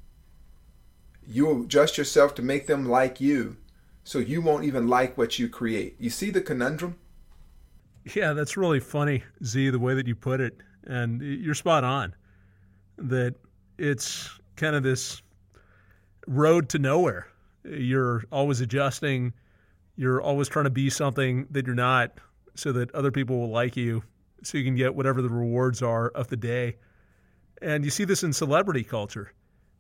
Speaker 2: You'll adjust yourself to make them like you, so you won't even like what you create. You see the conundrum?
Speaker 1: Yeah, that's really funny, Zi, the way that you put it. And you're spot on that it's kind of this road to nowhere. You're always adjusting, you're always trying to be something that you're not so that other people will like you, so you can get whatever the rewards are of the day. And you see this in celebrity culture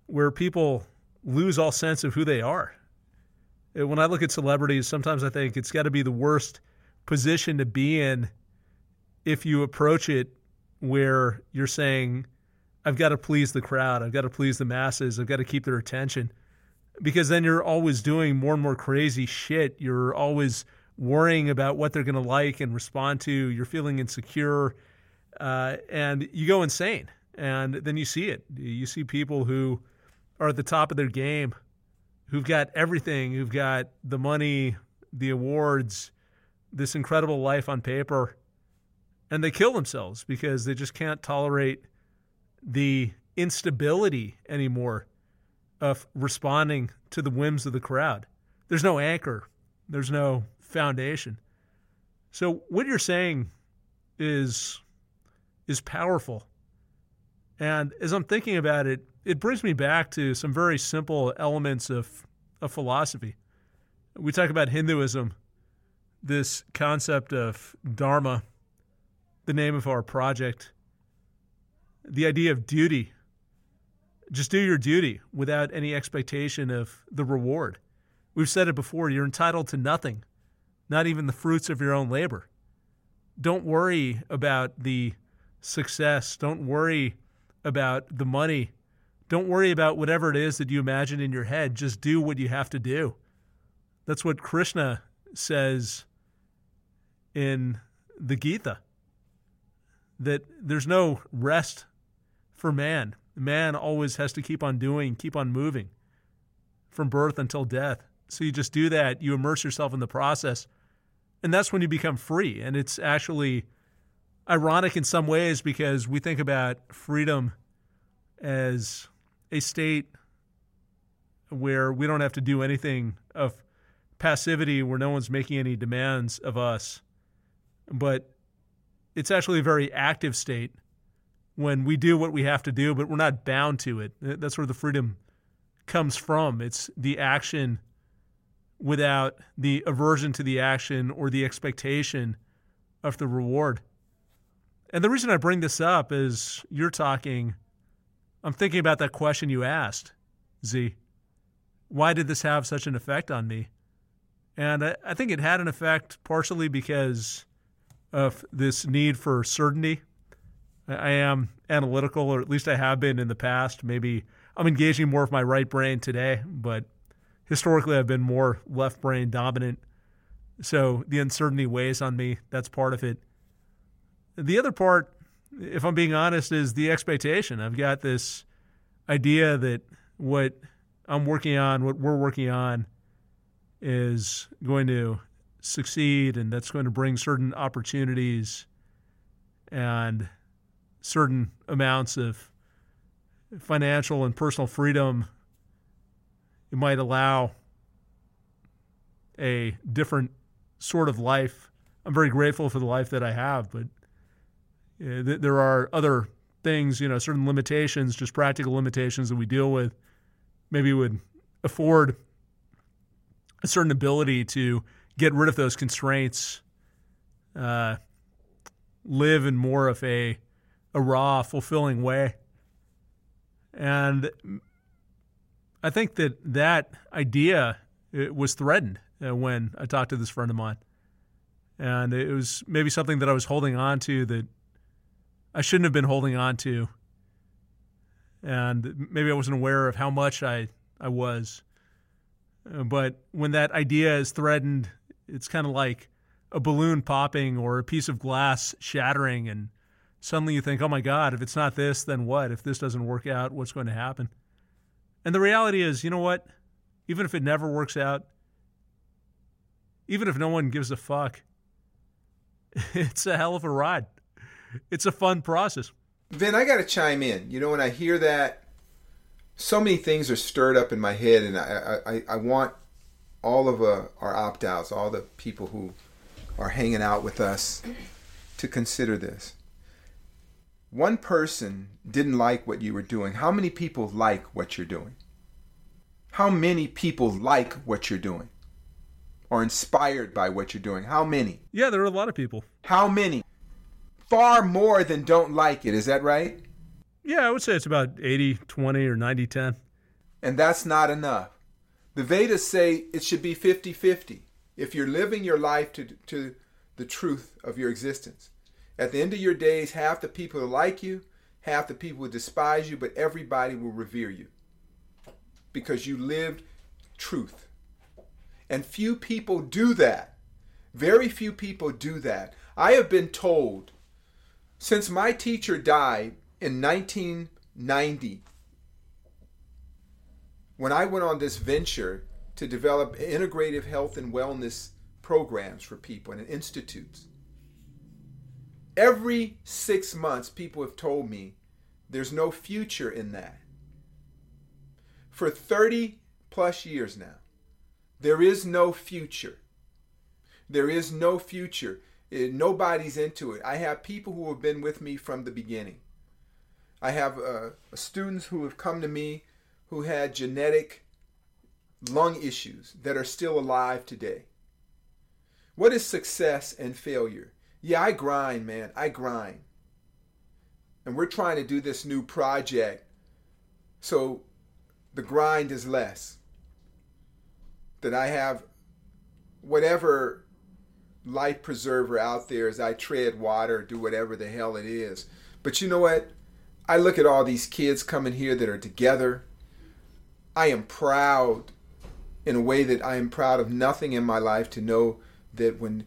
Speaker 1: where people lose all sense of who they are. When I look at celebrities, sometimes I think it's got to be the worst position to be in if you approach it where you're saying, I've got to please the crowd, I've got to please the masses, I've got to keep their attention. Because then you're always doing more and more crazy shit. You're always worrying about what they're going to like and respond to. You're feeling insecure, uh, and you go insane. And then you see it. You see people who are at the top of their game, who've got everything, who've got the money, the awards, this incredible life on paper, and they kill themselves because they just can't tolerate the instability anymore of responding to the whims of the crowd. There's no anchor, there's no foundation. So what you're saying is is powerful. And as I'm thinking about it, it brings me back to some very simple elements of, of philosophy. We talk about Hinduism, this concept of dharma, the name of our project, the idea of duty. Just do your duty without any expectation of the reward. We've said it before you're entitled to nothing, not even the fruits of your own labor. Don't worry about the success. Don't worry about the money. Don't worry about whatever it is that you imagine in your head. Just do what you have to do. That's what Krishna says in the Gita that there's no rest for man. Man always has to keep on doing, keep on moving from birth until death. So you just do that, you immerse yourself in the process, and that's when you become free. And it's actually ironic in some ways because we think about freedom as a state where we don't have to do anything of passivity, where no one's making any demands of us. But it's actually a very active state when we do what we have to do, but we're not bound to it. That's where the freedom comes from. It's the action without the aversion to the action or the expectation of the reward. And the reason I bring this up is you're talking, I'm thinking about that question you asked, Zi. Why did this have such an effect on me? And I, I think it had an effect partially because of this need for certainty. I am analytical, or at least I have been in the past. Maybe I'm engaging more of my right brain today, but historically I've been more left brain dominant. So the uncertainty weighs on me. That's part of it. The other part, if I'm being honest, is the expectation. I've got this idea that what I'm working on, what we're working on, is going to succeed and that's going to bring certain opportunities and certain amounts of financial and personal freedom. It might allow a different sort of life. I'm very grateful for the life that I have, but there are other things, you know, certain limitations, just practical limitations that we deal with, maybe would afford a certain ability to get rid of those constraints, uh, live in more of a a raw, fulfilling way. And I think that that idea was threatened uh, when I talked to this friend of mine. And it was maybe something that I was holding on to that I shouldn't have been holding on to. And maybe I wasn't aware of how much I, I was. Uh, but when that idea is threatened, it's kind of like a balloon popping or a piece of glass shattering, and suddenly you think, oh my God, if it's not this, then what? If this doesn't work out, what's going to happen? And the reality is, you know what? Even if it never works out, even if no one gives a fuck, it's a hell of a ride. It's a fun process.
Speaker 2: Vin, I got to chime in. You know, when I hear that, so many things are stirred up in my head, and I, I, I want all of uh, our opt outs, all the people who are hanging out with us, to consider this. One person didn't like what you were doing. How many people like what you're doing? How many people like what you're doing? Or inspired by what you're doing? How many?
Speaker 1: Yeah, there are a lot of people.
Speaker 2: How many? Far more than don't like it, is that right?
Speaker 1: Yeah, I would say it's about 80 20 or 90 10.
Speaker 2: And that's not enough. The Vedas say it should be 50 50. If you're living your life to, to the truth of your existence, at the end of your days, half the people will like you, half the people will despise you, but everybody will revere you because you lived truth. And few people do that. Very few people do that. I have been told since my teacher died in 1990, when I went on this venture to develop integrative health and wellness programs for people and institutes, every six months people have told me there's no future in that for 30 plus years now. There is no future. There is no future. It, nobody's into it. I have people who have been with me from the beginning. I have uh, students who have come to me who had genetic lung issues that are still alive today. What is success and failure? Yeah, I grind, man. I grind. And we're trying to do this new project so the grind is less. That I have whatever life preserver out there as I tread water, do whatever the hell it is. But you know what? I look at all these kids coming here that are together. I am proud in a way that I am proud of nothing in my life to know that when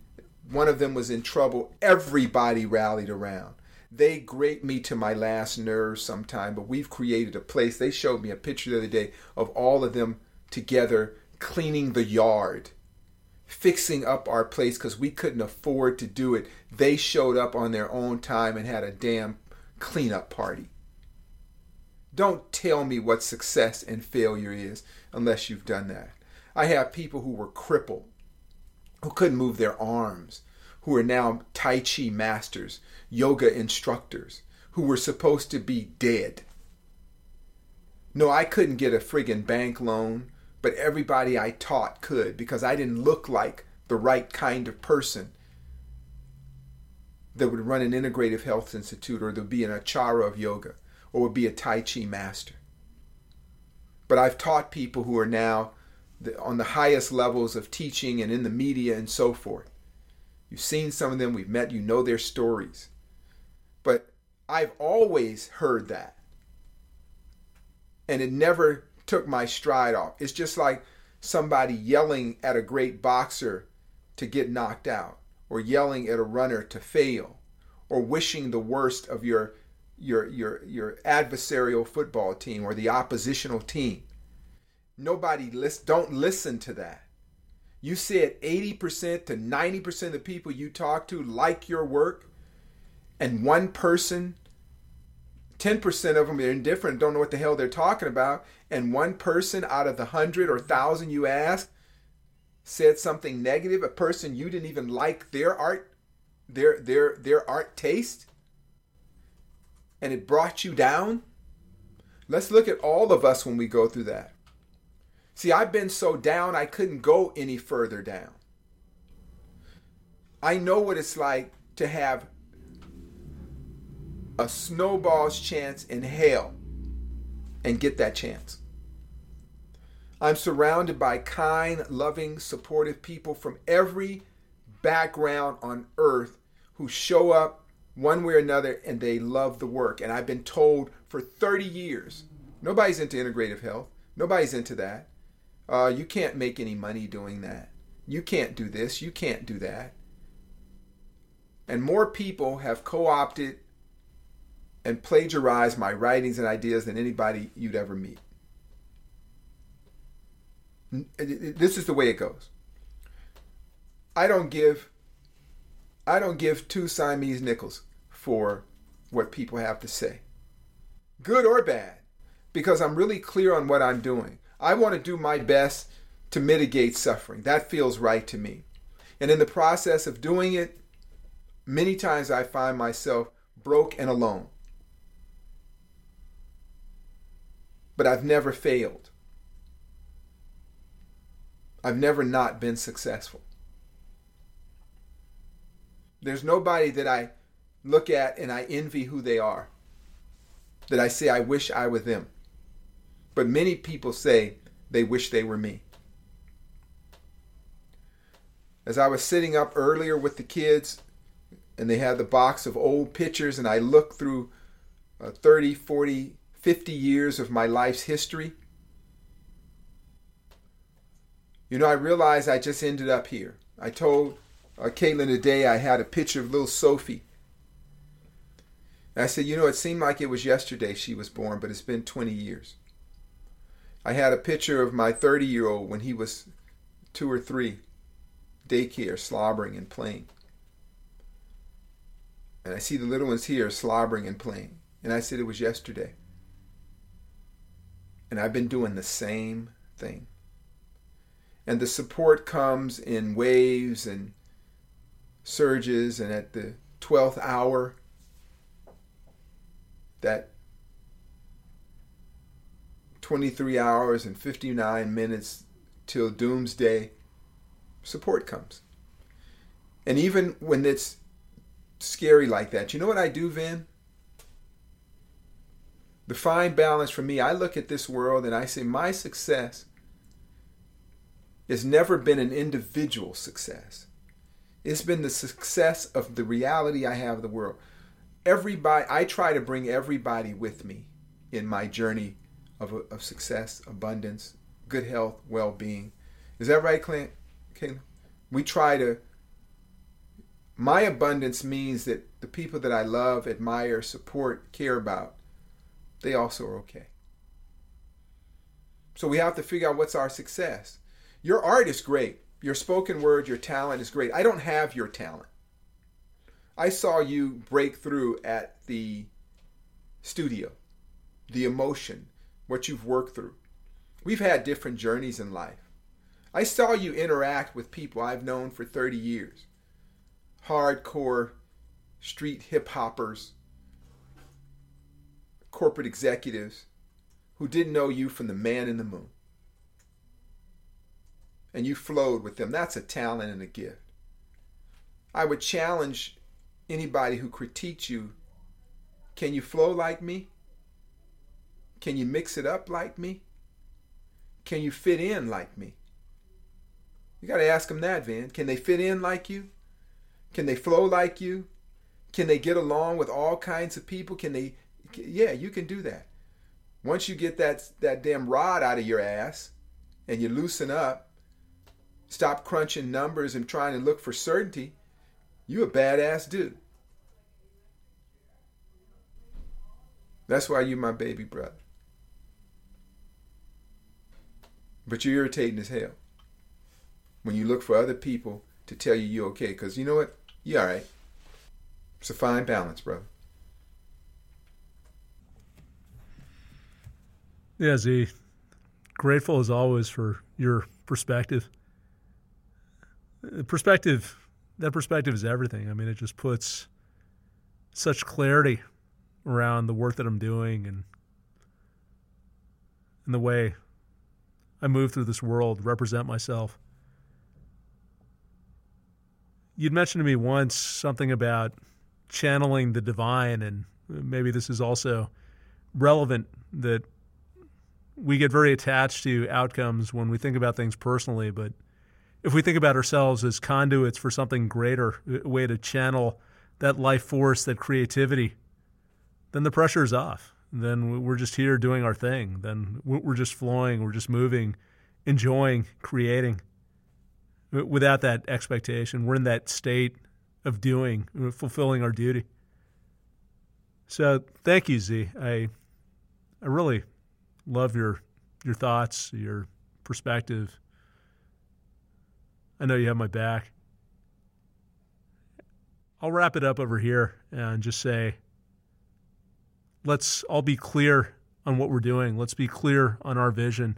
Speaker 2: one of them was in trouble, everybody rallied around they grate me to my last nerve sometime, but we've created a place. They showed me a picture the other day of all of them together cleaning the yard, fixing up our place because we couldn't afford to do it. They showed up on their own time and had a damn cleanup party. Don't tell me what success and failure is unless you've done that. I have people who were crippled, who couldn't move their arms, who are now Tai Chi masters, yoga instructors, who were supposed to be dead. No, I couldn't get a friggin' bank loan, but everybody I taught could because I didn't look like the right kind of person that would run an integrative health institute or that would be an acharya of yoga or would be a Tai Chi master. But I've taught people who are now on the highest levels of teaching and in the media and so forth. You've seen some of them, we've met, you know their stories. But I've always heard that. And it never took my stride off. It's just like somebody yelling at a great boxer to get knocked out, or yelling at a runner to fail, or wishing the worst of your your your your adversarial football team or the oppositional team. Nobody list don't listen to that. You said 80% to 90% of the people you talk to like your work, and one person, 10% of them are indifferent, don't know what the hell they're talking about, and one person out of the hundred or thousand you ask said something negative, a person you didn't even like their art, their their their art taste, and it brought you down. Let's look at all of us when we go through that. See, I've been so down I couldn't go any further down. I know what it's like to have a snowball's chance in hell and get that chance. I'm surrounded by kind, loving, supportive people from every background on earth who show up one way or another and they love the work. And I've been told for 30 years nobody's into integrative health, nobody's into that. Uh, you can't make any money doing that. You can't do this. You can't do that. And more people have co opted and plagiarized my writings and ideas than anybody you'd ever meet. This is the way it goes. I don't give I don't give two Siamese nickels for what people have to say. Good or bad, because I'm really clear on what I'm doing. I want to do my best to mitigate suffering. That feels right to me. And in the process of doing it, many times I find myself broke and alone. But I've never failed. I've never not been successful. There's nobody that I look at and I envy who they are, that I say, I wish I were them. But many people say they wish they were me. As I was sitting up earlier with the kids, and they had the box of old pictures, and I looked through uh, 30, 40, 50 years of my life's history, you know, I realized I just ended up here. I told uh, Caitlin today I had a picture of little Sophie. And I said, you know, it seemed like it was yesterday she was born, but it's been 20 years. I had a picture of my 30 year old when he was two or three, daycare, slobbering and playing. And I see the little ones here slobbering and playing. And I said it was yesterday. And I've been doing the same thing. And the support comes in waves and surges, and at the 12th hour, that 23 hours and 59 minutes till doomsday, support comes. And even when it's scary like that, you know what I do, Vin? The fine balance for me, I look at this world and I say, my success has never been an individual success. It's been the success of the reality I have of the world. Everybody, I try to bring everybody with me in my journey of, of success, abundance, good health, well being. Is that right, Clint? Okay. We try to. My abundance means that the people that I love, admire, support, care about, they also are okay. So we have to figure out what's our success. Your art is great. Your spoken word, your talent is great. I don't have your talent. I saw you break through at the studio, the emotion, what you've worked through. We've had different journeys in life. I saw you interact with people I've known for 30 years hardcore street hip hoppers, corporate executives who didn't know you from the man in the moon and you flowed with them. That's a talent and a gift. I would challenge anybody who critiques you can you flow like me? Can you mix it up like me? Can you fit in like me? You got to ask them that, Van. Can they fit in like you? Can they flow like you? Can they get along with all kinds of people? Can they Yeah, you can do that. Once you get that that damn rod out of your ass and you loosen up, stop crunching numbers and trying to look for certainty, you a badass dude. That's why you my baby brother. But you're irritating as hell when you look for other people to tell you you're okay. Because you know what? You're all right. It's a fine balance, brother.
Speaker 1: Yeah, Zi. Grateful as always for your perspective perspective that perspective is everything. I mean, it just puts such clarity around the work that I'm doing and and the way I move through this world, represent myself. You'd mentioned to me once something about channeling the divine, and maybe this is also relevant that we get very attached to outcomes when we think about things personally, but if we think about ourselves as conduits for something greater, a way to channel that life force, that creativity, then the pressure is off. Then we're just here doing our thing. Then we're just flowing, we're just moving, enjoying, creating without that expectation. We're in that state of doing, fulfilling our duty. So thank you, Zi. I I really love your your thoughts, your perspective. I know you have my back. I'll wrap it up over here and just say let's all be clear on what we're doing. Let's be clear on our vision,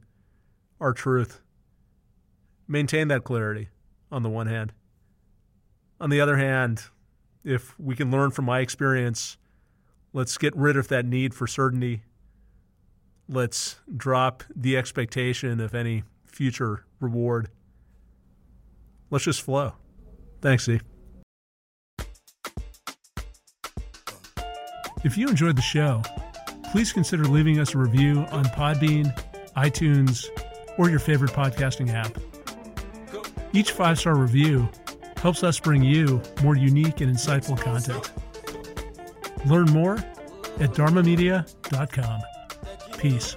Speaker 1: our truth. Maintain that clarity on the one hand. On the other hand, if we can learn from my experience, let's get rid of that need for certainty. Let's drop the expectation of any future reward. Let's just flow. Thanks, Zi. If you enjoyed the show, please consider leaving us a review on Podbean, iTunes, or your favorite podcasting app. Each five star review helps us bring you more unique and insightful content. Learn more at dharmamedia.com. Peace.